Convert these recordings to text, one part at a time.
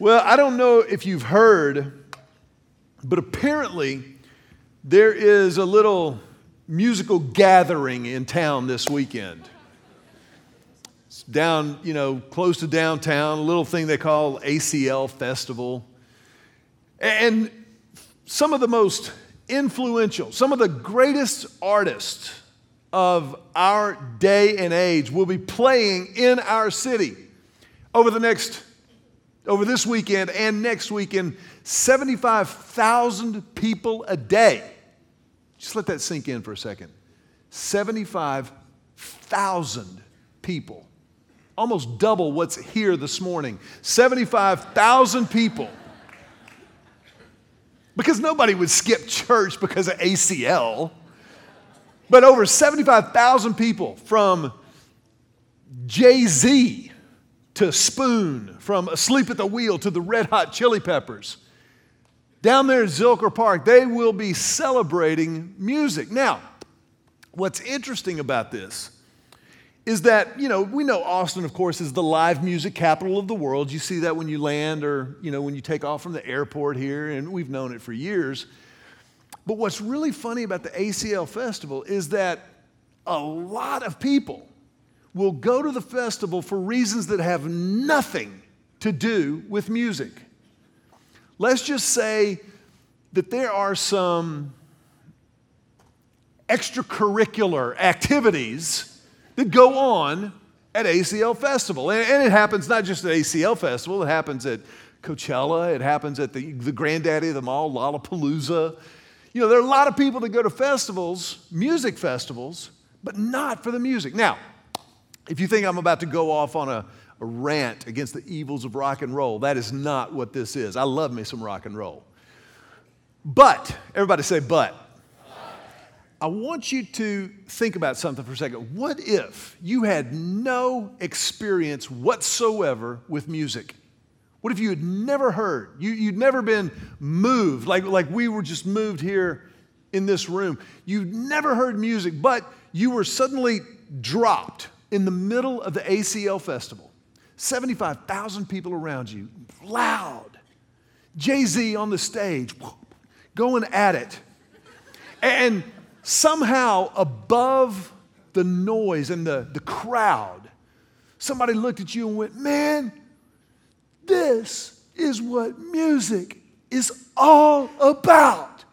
Well, I don't know if you've heard, but apparently there is a little musical gathering in town this weekend. It's down, you know, close to downtown, a little thing they call ACL Festival. And some of the most influential, some of the greatest artists of our day and age will be playing in our city over the next over this weekend and next weekend 75,000 people a day. Just let that sink in for a second. 75,000 people. Almost double what's here this morning. 75,000 people. Because nobody would skip church because of ACL. But over 75,000 people from Jay Z to Spoon, from Asleep at the Wheel to the Red Hot Chili Peppers. Down there at Zilker Park, they will be celebrating music. Now, what's interesting about this is that, you know, we know Austin, of course, is the live music capital of the world. You see that when you land or, you know, when you take off from the airport here, and we've known it for years. But what's really funny about the ACL Festival is that a lot of people will go to the festival for reasons that have nothing to do with music. Let's just say that there are some extracurricular activities that go on at ACL Festival. And, and, it happens not just at ACL Festival, it happens at Coachella, it happens at the, the granddaddy of them all, Lollapalooza. You know, there are a lot of people that go to festivals, music festivals, but not for the music. Now, if you think I'm about to go off on a, a rant against the evils of rock and roll, that is not what this is. I love me some rock and roll. But, everybody say, but. I want you to think about something for a second. What if you had no experience whatsoever with music? What if you had never heard? You, you'd never been moved, like, like we were just moved here in this room. You'd never heard music, but you were suddenly dropped in the middle of the ACL festival. 75,000 people around you, loud. Jay Z on the stage, going at it. And somehow, above the noise and the, the crowd, somebody looked at you and went, Man, this is what music is all about.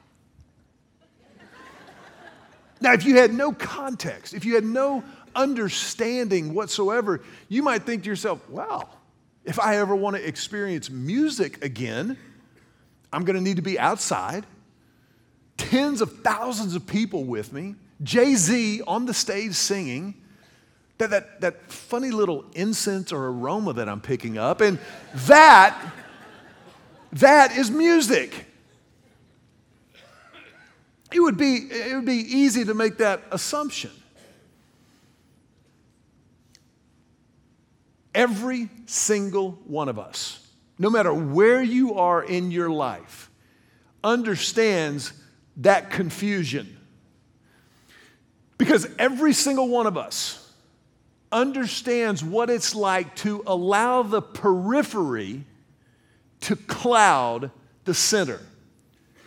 now, if you had no context, if you had no understanding whatsoever, you might think to yourself, wow, if I ever want to experience music again, I'm going to need to be outside, tens of thousands of people with me, Jay Z on the stage singing that, that, that funny little incense or aroma that I'm picking up, and that, that is music. It would, be, it would be easy to make that assumption. Every single one of us, no matter where you are in your life, understands that confusion. Because every single one of us, understands what it's like to allow the periphery to cloud the center.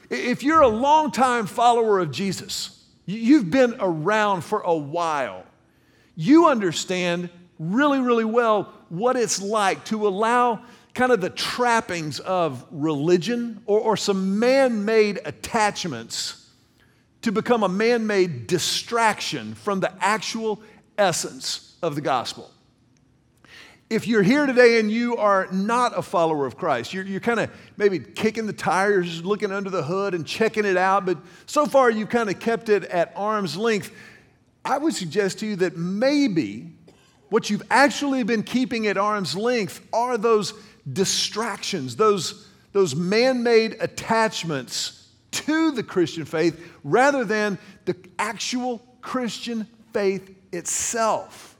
If you're a longtime follower of Jesus, you've been around for a while, you understand really, really well what it's like to allow kind of the trappings of religion or, or some man made attachments to become a man made distraction from the actual essence of the gospel. If you're here today and you are not a follower of Christ, you're, you're kind of maybe kicking the tires, looking under the hood and checking it out, but so far you've kind of kept it at arm's length, I would suggest to you that maybe what you've actually been keeping at arm's length are those distractions, those, those man made attachments to the Christian faith rather than the actual Christian faith itself.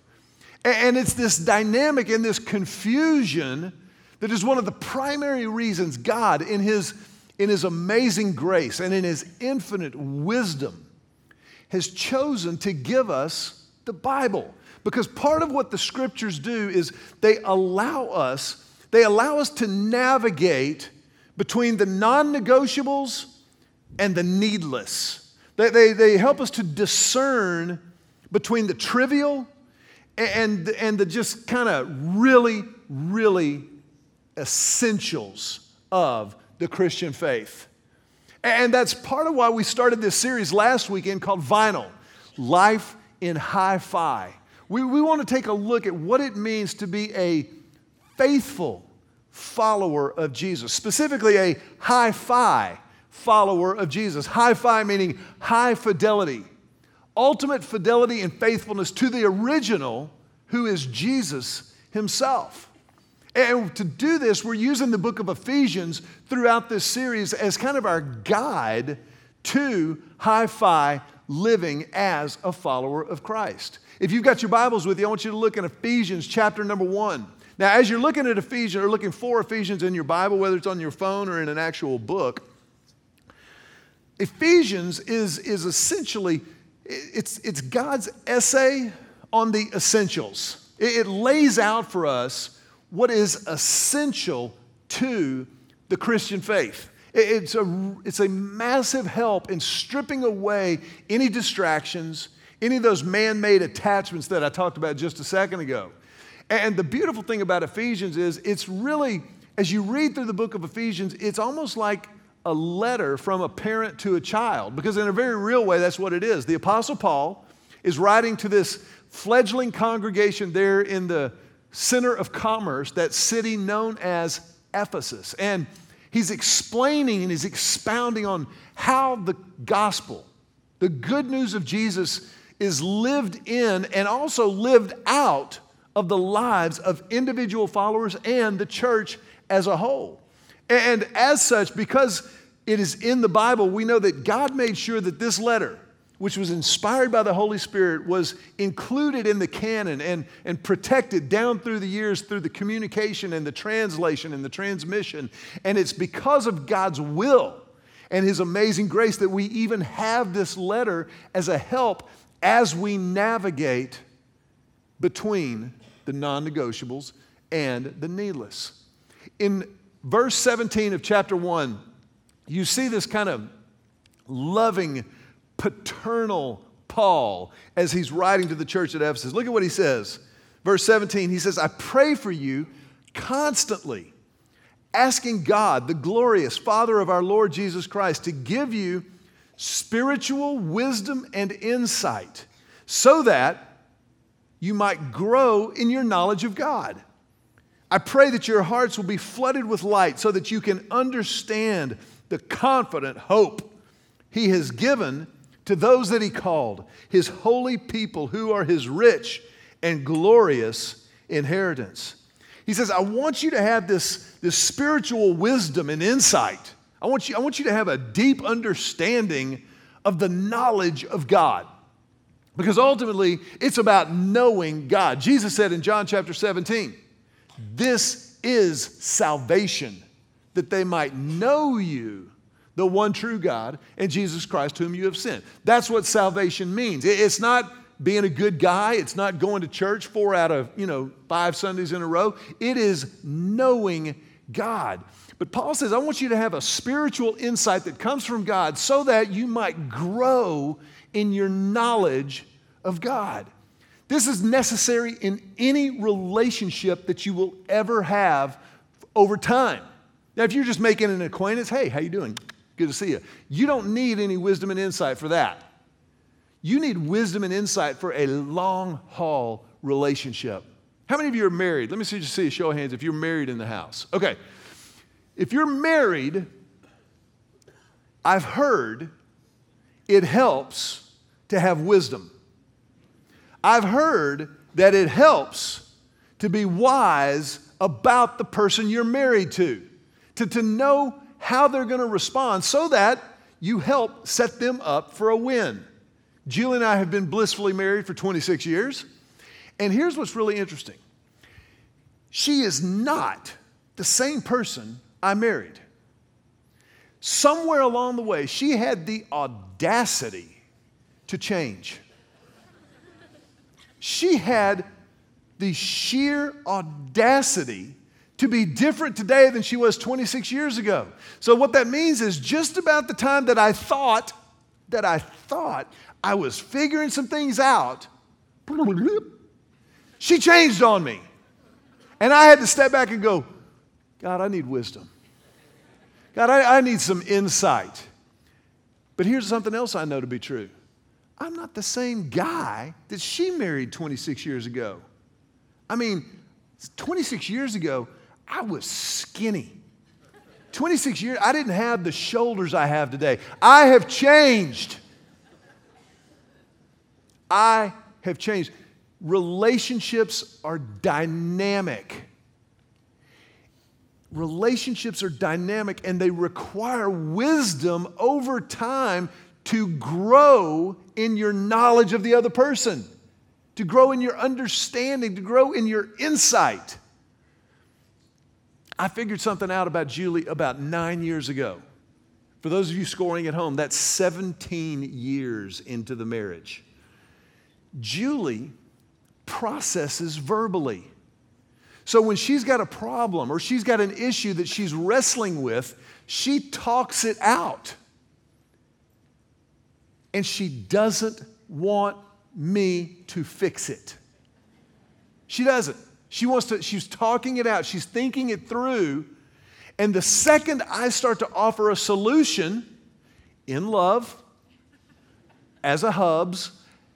And it's this dynamic and this confusion that is one of the primary reasons God, in his, in his amazing grace and in his infinite wisdom, has chosen to give us the Bible. Because part of what the scriptures do is they allow us They allow us to navigate between the non negotiables and the needless. They, they, they help us to discern between the trivial and, and the just kind of really, really essentials of the Christian faith. And that's part of why we started this series last weekend called Vinyl Life in Hi Fi. We, we want to take a look at what it means to be a faithful follower of Jesus, specifically a hi fi follower of Jesus. Hi fi meaning high fidelity, ultimate fidelity and faithfulness to the original, who is Jesus himself. And to do this, we're using the book of Ephesians throughout this series as kind of our guide to hi fi living as a follower of Christ. If you've got your Bibles with you, I want you to look in Ephesians chapter number one. Now, as you're looking at Ephesians or looking for Ephesians in your Bible, whether it's on your phone or in an actual book, Ephesians is, is essentially it's, it's God's essay on the essentials. It, it lays out for us what is essential to the Christian faith. It's a, it's a massive help in stripping away any distractions, any of those man made attachments that I talked about just a second ago. And the beautiful thing about Ephesians is it's really, as you read through the book of Ephesians, it's almost like a letter from a parent to a child, because in a very real way, that's what it is. The Apostle Paul is writing to this fledgling congregation there in the center of commerce, that city known as Ephesus. And he's explaining and he's expounding on how the gospel, the good news of Jesus, is lived in and also lived out of the lives of individual followers and the church as a whole. And as such, because it is in the Bible, we know that God made sure that this letter, which was inspired by the Holy Spirit, was included in the canon and, and protected down through the years through the communication and the translation and the transmission. And it's because of God's will and His amazing grace that we even have this letter as a help as we navigate between the non negotiables and the needless. In verse 17 of chapter 1, you see this kind of loving, paternal Paul as he's writing to the church at Ephesus. Look at what he says. Verse 17, he says, I pray for you constantly, asking God, the glorious Father of our Lord Jesus Christ, to give you spiritual wisdom and insight so that you might grow in your knowledge of God. I pray that your hearts will be flooded with light so that you can understand the confident hope He has given to those that He called, His holy people who are His rich and glorious inheritance. He says, I want you to have this, this spiritual wisdom and insight. I want, you, I want you to have a deep understanding of the knowledge of God. Because ultimately, it's about knowing God. Jesus said in John chapter 17, This is salvation, that they might know you, the one true God, and Jesus Christ, whom you have sent. That's what salvation means. It's not being a good guy, it's not going to church four out of, you know, five Sundays in a row. It is knowing God. But Paul says, I want you to have a spiritual insight that comes from God so that you might grow in your knowledge of God. This is necessary in any relationship that you will ever have over time. Now, if you're just making an acquaintance, hey, how you doing? Good to see you. You don't need any wisdom and insight for that. You need wisdom and insight for a long haul relationship. How many of you are married? Let me see, just see a show of hands if you're married in the house. Okay. If you're married, I've heard it helps to have wisdom. I've heard that it helps to be wise about the person you're married to, to, to know how they're going to respond so that you help set them up for a win. Julie and I have been blissfully married for 26 years. And here's what's really interesting she is not the same person I married. Somewhere along the way, she had the audacity to change. She had the sheer audacity to be different today than she was 26 years ago. So, what that means is just about the time that I thought, that I thought I was figuring some things out, she changed on me. And I had to step back and go, God, I need wisdom. God, I, I need some insight. But here's something else I know to be true I'm not the same guy that she married 26 years ago. I mean, 26 years ago, I was skinny. 26 years, I didn't have the shoulders I have today. I have changed. I have changed. Relationships are dynamic. Relationships are dynamic and they require wisdom over time to grow in your knowledge of the other person, to grow in your understanding, to grow in your insight. I figured something out about Julie about nine years ago. For those of you scoring at home, that's 17 years into the marriage. Julie processes verbally. So when she's got a problem or she's got an issue that she's wrestling with, she talks it out and she doesn't want me to fix it. She doesn't. She wants to, she's talking it out, she's thinking it through. And the second I start to offer a solution in love, as a hubs,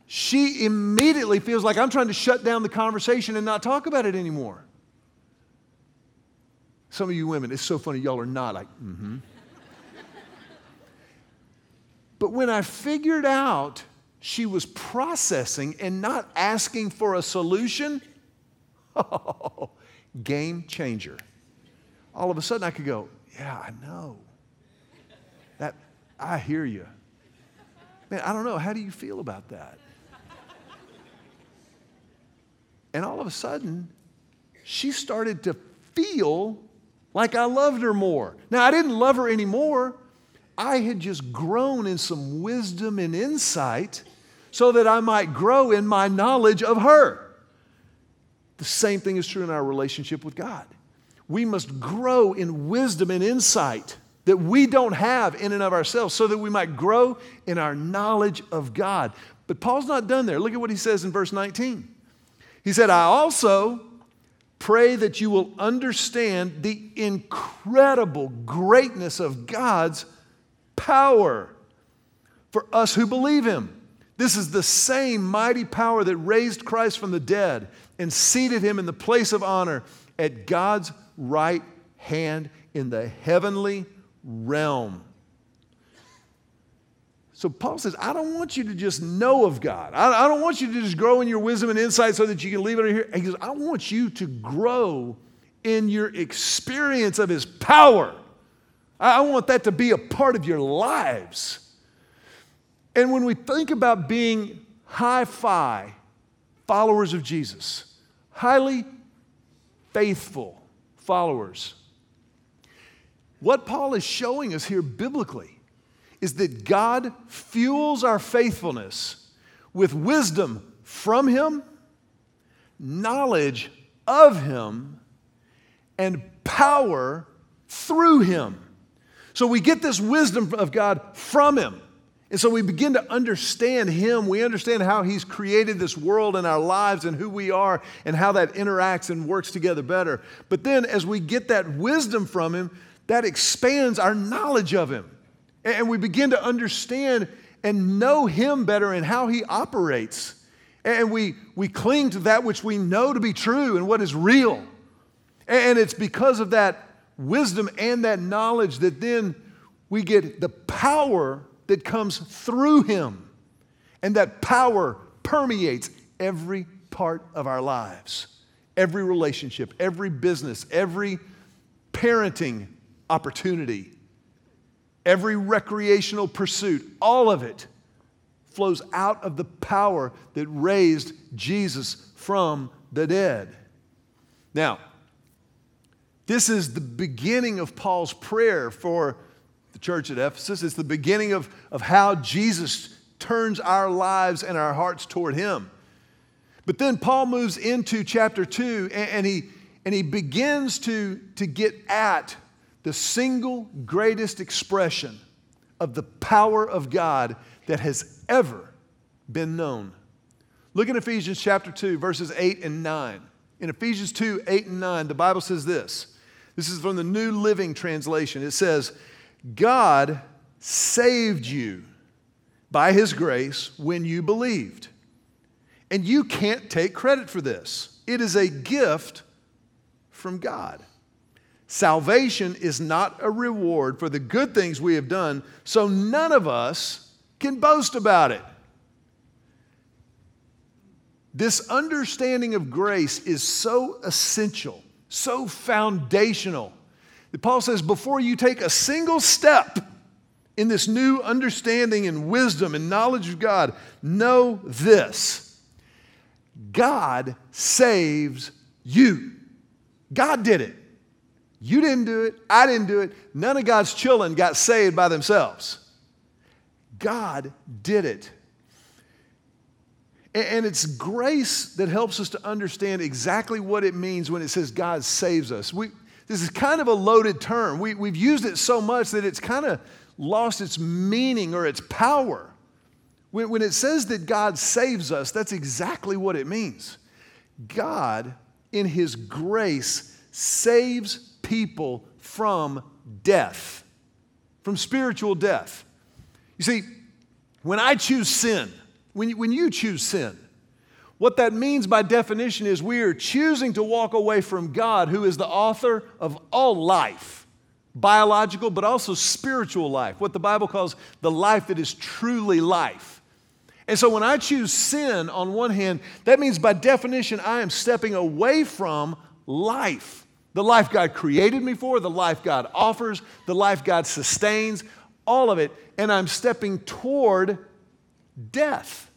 she immediately feels like I'm trying to shut down the conversation and not talk about it anymore. Some of you women, it's so funny, y'all are not like, mm hmm. But when I figured out she was processing and not asking for a solution, oh, game changer. All of a sudden I could go, yeah, I know. That I hear you. Man, I don't know. How do you feel about that? And all of a sudden, she started to feel like I loved her more. Now, I didn't love her anymore, I had just grown in some wisdom and insight so that I might grow in my knowledge of her. The same thing is true in our relationship with God. We must grow in wisdom and insight that we don't have in and of ourselves so that we might grow in our knowledge of God. But Paul's not done there. Look at what he says in verse 19. He said, I also pray that you will understand the incredible greatness of God's power for us who believe him. This is the same mighty power that raised Christ from the dead and seated him in the place of honor at God's right hand in the heavenly realm. So Paul says, I don't want you to just know of God. I, don't want you to just grow in your wisdom and insight so that you can leave it here. He says, I want you to grow in your experience of his power. I want that to be a part of your lives. And when we think about being high fi followers of Jesus, highly faithful followers, what Paul is showing us here biblically is that God fuels our faithfulness with wisdom from Him, knowledge of Him, and power through Him. So we get this wisdom of God from Him. And so we begin to understand Him. We understand how He's created this world and our lives and who we are and how that interacts and works together better. But then as we get that wisdom from Him, that expands our knowledge of Him. And we begin to understand and know Him better and how He operates. And we, we cling to that which we know to be true and what is real. And it's because of that wisdom and that knowledge that then we get the power that comes through Him. And that power permeates every part of our lives, every relationship, every business, every parenting opportunity, every recreational pursuit, all of it flows out of the power that raised Jesus from the dead. Now, this is the beginning of Paul's prayer for the church at Ephesus. It's the beginning of, of how Jesus turns our lives and our hearts toward Him. But then Paul moves into chapter 2 and, and he, And he begins to, to get at the single greatest expression of the power of God that has ever been known. Look at Ephesians chapter 2, verses 8 and 9. In Ephesians 2, 8 and 9, the Bible says this. This is from the New Living Translation. It says, God saved you by his grace when you believed. And you can't take credit for this, it is a gift from God. Salvation is not a reward for the good things we have done, so none of us can boast about it. This understanding of grace is so essential, so foundational. Paul says, before you take a single step in this new understanding and wisdom and knowledge of God, know this God saves you. God did it. You didn't do it. I didn't do it. None of God's children got saved by themselves. God did it. And it's grace that helps us to understand exactly what it means when it says God saves us. We, this is kind of a loaded term. We, we've used it so much that it's kind of lost its meaning or its power. When, when it says that God saves us, that's exactly what it means. God, in His grace, saves people from death, from spiritual death. You see, when I choose sin, when you, when you choose sin, what that means by definition is we are choosing to walk away from God, who is the author of all life, biological, but also spiritual life, what the Bible calls the life that is truly life. And so when I choose sin on one hand, that means by definition I am stepping away from life. The life God created me for, the life God offers, the life God sustains, all of it. And I'm stepping toward death.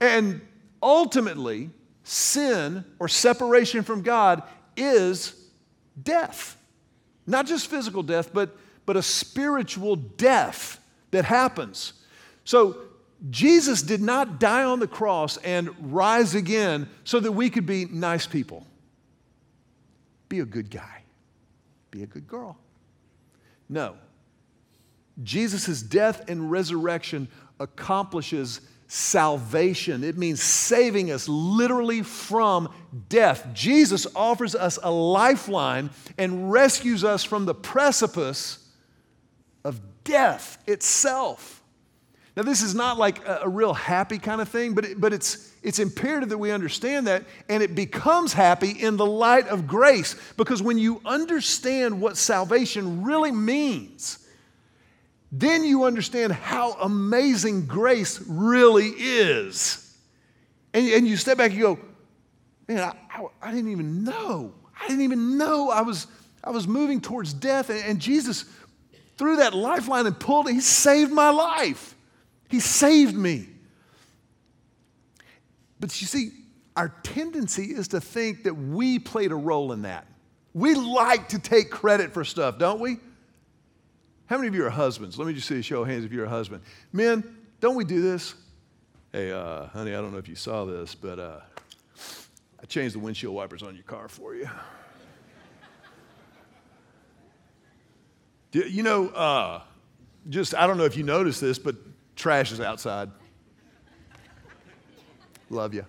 And ultimately, sin or separation from God is death. Not just physical death, but, but a spiritual death that happens. So, Jesus did not die on the cross and rise again so that we could be nice people. Be a good guy, be a good girl. No. Jesus' death and resurrection accomplishes salvation. It means saving us literally from death. Jesus offers us a lifeline and rescues us from the precipice of death itself. Now, this is not like a, real happy kind of thing, but, it, but it's, it's imperative that we understand that, and it becomes happy in the light of grace. Because when you understand what salvation really means, then you understand how amazing grace really is. And, and you step back and you go, man, I, I, I, didn't even know. I didn't even know I was, I was moving towards death. And, and Jesus threw that lifeline and pulled it. He saved my life. He saved me. But you see, our tendency is to think that we played a role in that. We like to take credit for stuff, don't we? How many of you are husbands? Let me just see a show of hands if you're a husband. Men, don't we do this? Hey, uh, honey, I don't know if you saw this, but uh, I changed the windshield wipers on your car for you. you know, uh, just, I don't know if you noticed this, but trash is outside. Love you.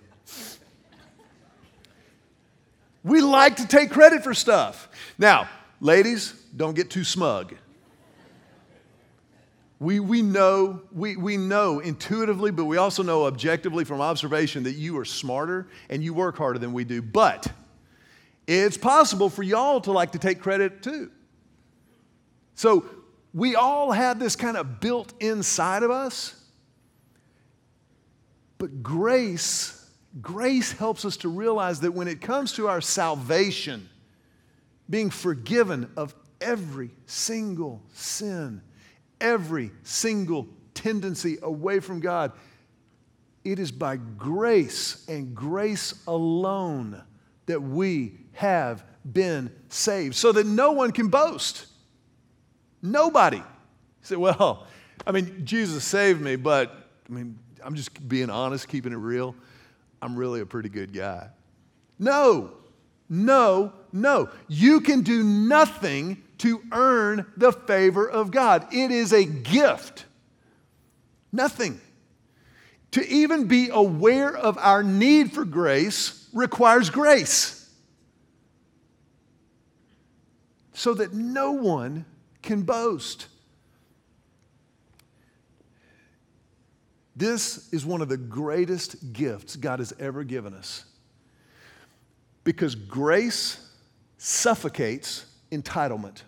We like to take credit for stuff. Now, ladies, don't get too smug. We, we, know, we, we know intuitively, but we also know objectively from observation that you are smarter and you work harder than we do. But it's possible for y'all to like to take credit too. So we all have this kind of built inside of us. But grace, grace helps us to realize that when it comes to our salvation, being forgiven of every single sin, every single tendency away from God. It is by grace and grace alone that we have been saved, so that no one can boast. Nobody. You say, well, I mean, Jesus saved me, but I mean, I'm just being honest, keeping it real. I'm really a pretty good guy. No, No, no. You can do nothing to earn the favor of God. It is a gift. Nothing. To even be aware of our need for grace requires grace. So that no one can boast. This is one of the greatest gifts God has ever given us. Because grace suffocates entitlement.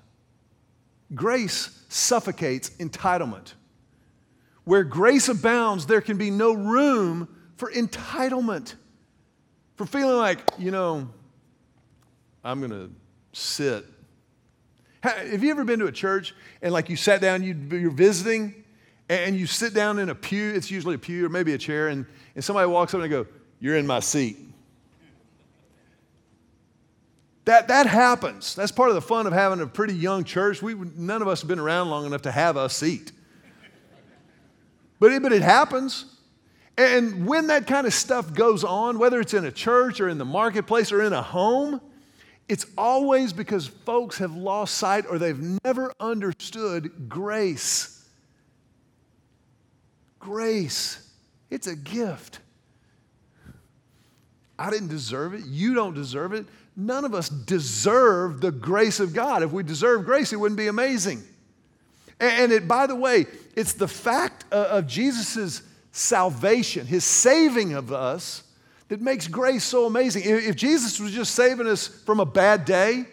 Grace suffocates entitlement. Where grace abounds, there can be no room for entitlement, for feeling like, you know, I'm going to sit. Have you ever been to a church and like you sat down, you're visiting, and you sit down in a pew, it's usually a pew or maybe a chair, and, and somebody walks up and they go, You're in my seat. That, that happens. That's part of the fun of having a pretty young church. We, none of us have been around long enough to have a seat. But it, but it happens. And when that kind of stuff goes on, whether it's in a church or in the marketplace or in a home, it's always because folks have lost sight or they've never understood grace. Grace, it's a gift. I didn't deserve it. You don't deserve it. None of us deserve the grace of God. If we deserve grace, it wouldn't be amazing. And it, by the way, it's the fact of Jesus' salvation, his saving of us, that makes grace so amazing. If Jesus was just saving us from a bad day,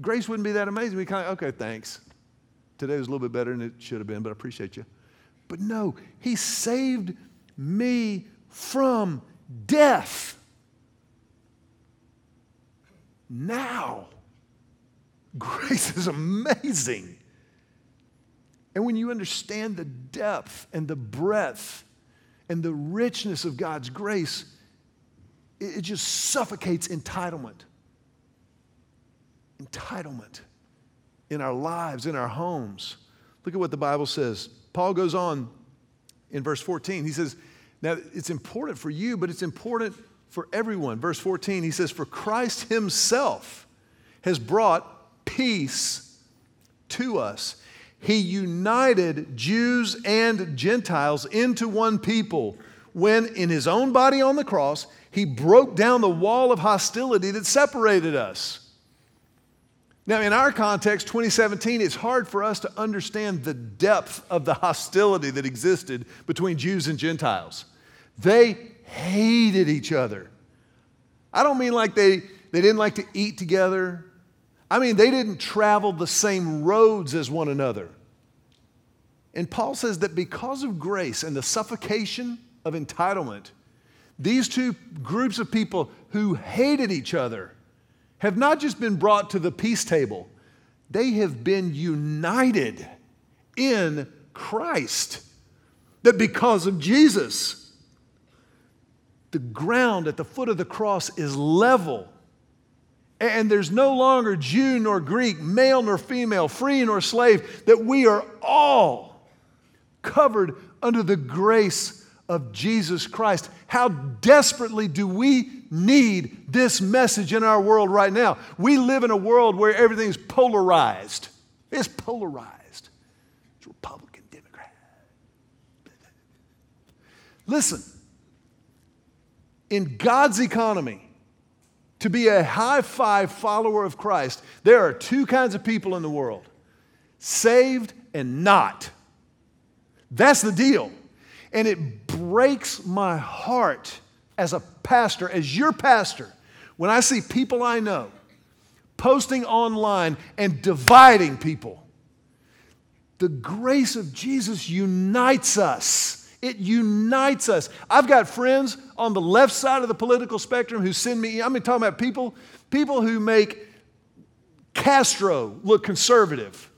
grace wouldn't be that amazing. We kind of, okay, thanks. Today was a little bit better than it should have been, but I appreciate you. But no, He saved me from death. Now, grace is amazing. And when you understand the depth and the breadth and the richness of God's grace, it, just suffocates entitlement. Entitlement in our lives, in our homes. Look at what the Bible says. Paul goes on in verse 14. He says, Now it's important for you, but it's important for everyone. Verse 14, he says, For Christ himself has brought peace to us. He united Jews and Gentiles into one people when, in his own body on the cross, he broke down the wall of hostility that separated us. Now, in our context, 2017, it's hard for us to understand the depth of the hostility that existed between Jews and Gentiles. They hated each other. I don't mean like they, they didn't like to eat together. I mean, they didn't travel the same roads as one another. And Paul says that because of grace and the suffocation of entitlement, these two groups of people who hated each other have not just been brought to the peace table, they have been united in Christ. That because of Jesus, the ground at the foot of the cross is level. And there's no longer Jew nor Greek, male nor female, free nor slave, that we are all covered under the grace of Jesus Christ. How desperately do we need this message in our world right now? We live in a world where everything's polarized. It's polarized. It's Republican, Democrat. Listen, in God's economy, to be a high five follower of Christ, there are two kinds of people in the world saved and not. That's the deal. And it breaks my heart as a pastor, as your pastor, when I see people I know posting online and dividing people. The grace of Jesus unites us. It unites us. I've got friends on the left side of the political spectrum who send me, I'm talking about people, people who make Castro look conservative.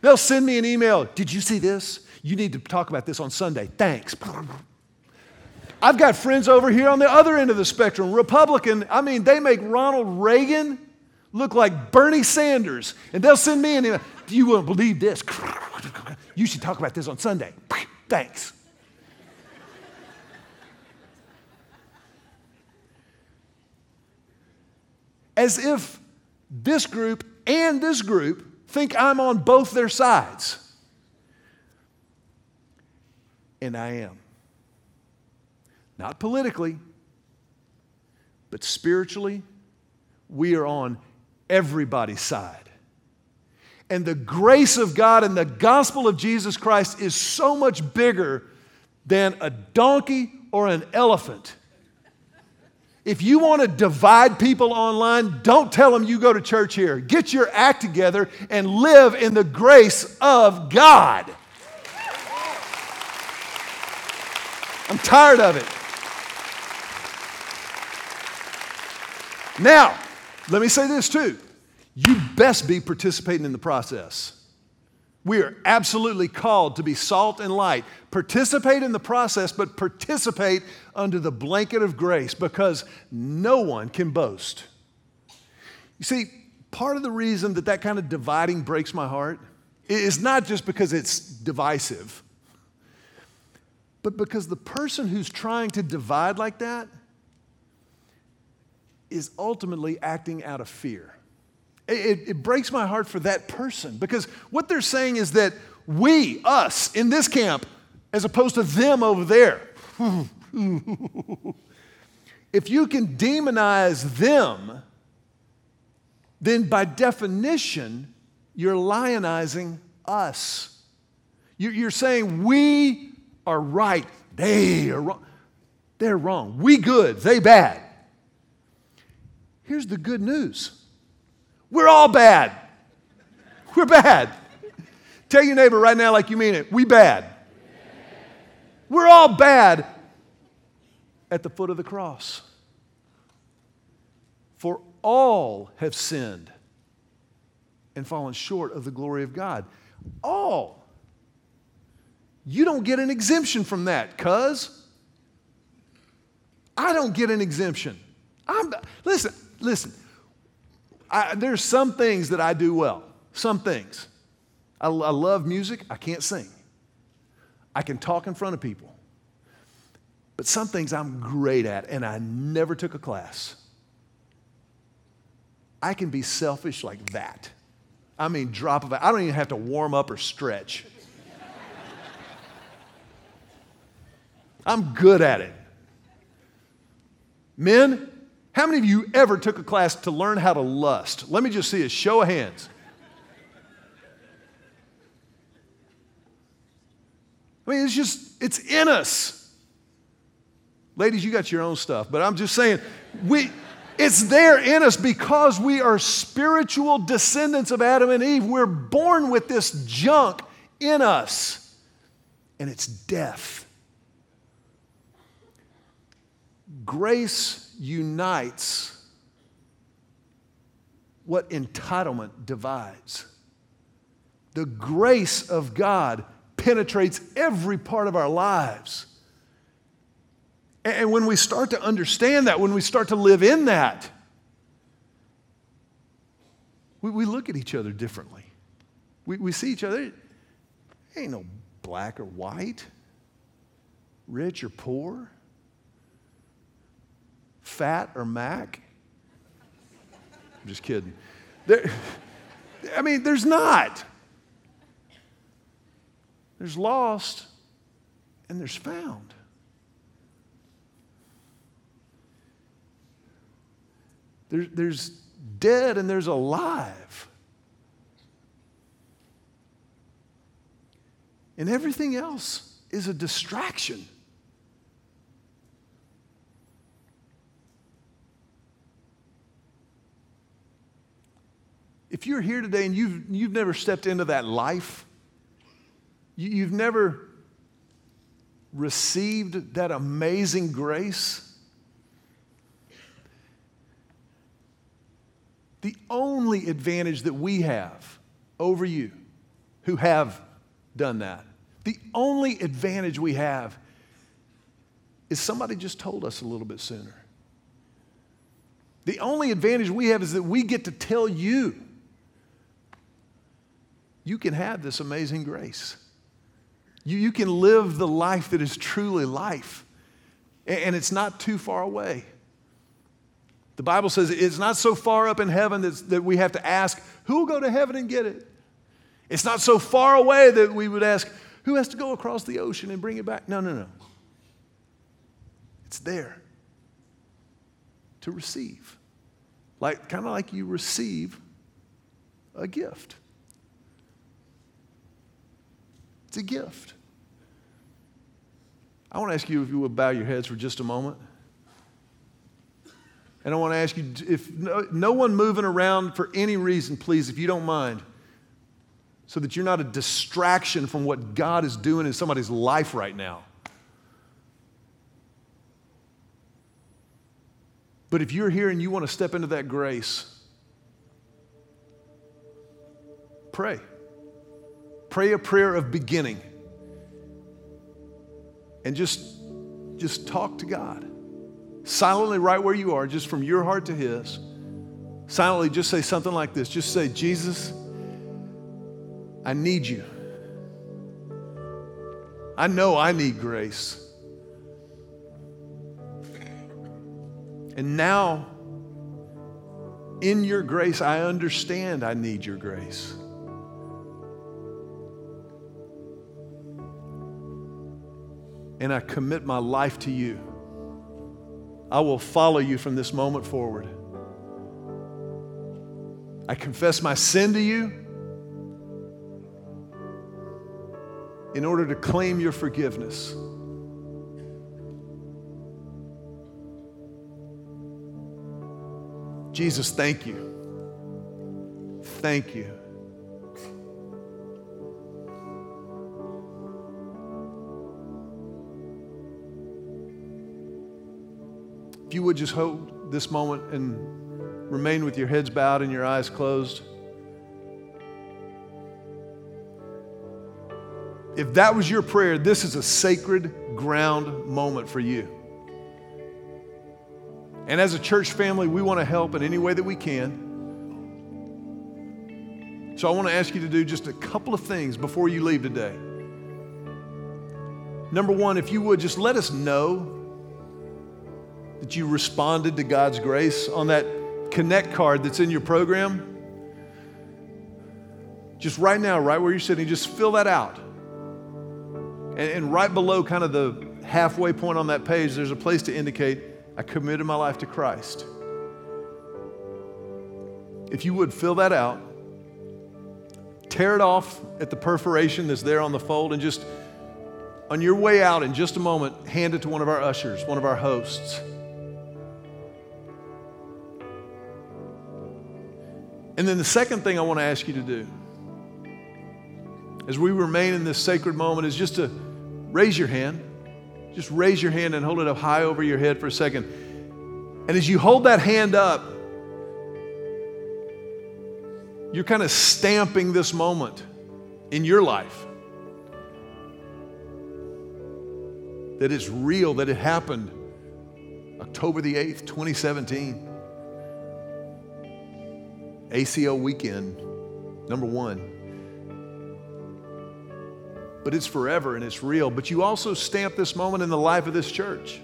They'll send me an email. Did you see this? You need to talk about this on Sunday. Thanks. I've got friends over here on the other end of the spectrum, Republican. I mean, they make Ronald Reagan look like Bernie Sanders. And they'll send me an email. You won't believe this? You should talk about this on Sunday. Thanks. as if this group and this group think I'm on both their sides. And I am. Not politically, but spiritually, we are on everybody's side. And the grace of God and the gospel of Jesus Christ is so much bigger than a donkey or an elephant. If you want to divide people online, don't tell them you go to church here. Get your act together and live in the grace of God. I'm tired of it. Now, let me say this too. You best be participating in the process. We are absolutely called to be salt and light. Participate in the process, but participate under the blanket of grace because no one can boast. You see, part of the reason that that kind of dividing breaks my heart is not just because it's divisive, but because the person who's trying to divide like that is ultimately acting out of fear. It, it, breaks my heart for that person because what they're saying is that we, us, in this camp, as opposed to them over there, if you can demonize them, then by definition, you're lionizing us. You're saying we are right, they are wrong. They're wrong. We good, they bad. Here's the good news we're all bad. We're bad. Tell your neighbor right now, like you mean it, we bad. We're all bad at the foot of the cross. For all have sinned and fallen short of the glory of God. All. You don't get an exemption from that, cuz. I don't get an exemption. I'm, listen, listen, I, there's some things that I do well, some things. I, I love music, I can't sing. I can talk in front of people. But some things I'm great at, and I never took a class. I can be selfish like that. I mean, drop of. I don't even have to warm up or stretch. I'm good at it. Men, how many of you ever took a class to learn how to lust? Let me just see a show of hands. I mean, it's just, it's in us. Ladies, you got your own stuff, but I'm just saying, we, it's there in us because we are spiritual descendants of Adam and Eve. We're born with this junk in us, and it's death. Grace unites what entitlement divides. The grace of God penetrates every part of our lives. And when we start to understand that, when we start to live in that, we, we look at each other differently. We, we see each other, ain't no black or white, rich or poor fat or Mac? I'm just kidding. There, I mean, there's not. There's lost and there's found. There, there's dead and there's alive. And everything else is a distraction. If you're here today and you've, you've never stepped into that life, you, you've never received that amazing grace, the only advantage that we have over you who have done that, the only advantage we have is somebody just told us a little bit sooner. The only advantage we have is that we get to tell you you can have this amazing grace. You, you can live the life that is truly life, and it's not too far away. The Bible says it's not so far up in heaven that we have to ask, who will go to heaven and get it? It's not so far away that we would ask, who has to go across the ocean and bring it back? No, no, no. It's there to receive. Like kind of like you receive a gift. It's a gift. I want to ask you if you would bow your heads for just a moment. And I want to ask you if no, no, one moving around for any reason, please, if you don't mind, so that you're not a distraction from what God is doing in somebody's life right now. But if you're here and you want to step into that grace, pray. Pray a prayer of beginning. And just, just talk to God. Silently, right where you are, just from your heart to His. Silently, just say something like this. Just say, Jesus, I need you. I know I need grace. And now, in your grace, I understand I need your grace. And I commit my life to you. I will follow you from this moment forward. I confess my sin to you in order to claim your forgiveness. Jesus, thank you. Thank you. If you would just hold this moment and remain with your heads bowed and your eyes closed. If that was your prayer, this is a sacred ground moment for you. And as a church family, we want to help in any way that we can. So I want to ask you to do just a couple of things before you leave today. Number one, if you would just let us know that you responded to God's grace on that connect card that's in your program. Just right now, right where you're sitting, just fill that out. And, and right below, kind of the halfway point on that page, there's a place to indicate I committed my life to Christ. If you would fill that out, tear it off at the perforation that's there on the fold, and just on your way out in just a moment, hand it to one of our ushers, one of our hosts. And then the second thing I want to ask you to do as we remain in this sacred moment is just to raise your hand. Just raise your hand and hold it up high over your head for a second. And as you hold that hand up, you're kind of stamping this moment in your life. That it's real, that it happened October the 8th, 2017. ACL weekend, number one but it's forever and it's real. But you also stamp this moment in the life of this church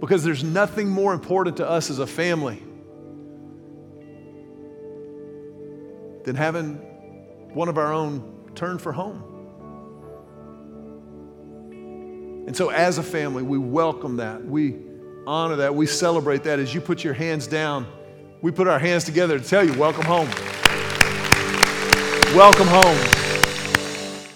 because there's nothing more important to us as a family than having one of our own turn for home. And so, as a family, we welcome that. We honor that. We celebrate that. As you put your hands down, we put our hands together to tell you, welcome home. Welcome home.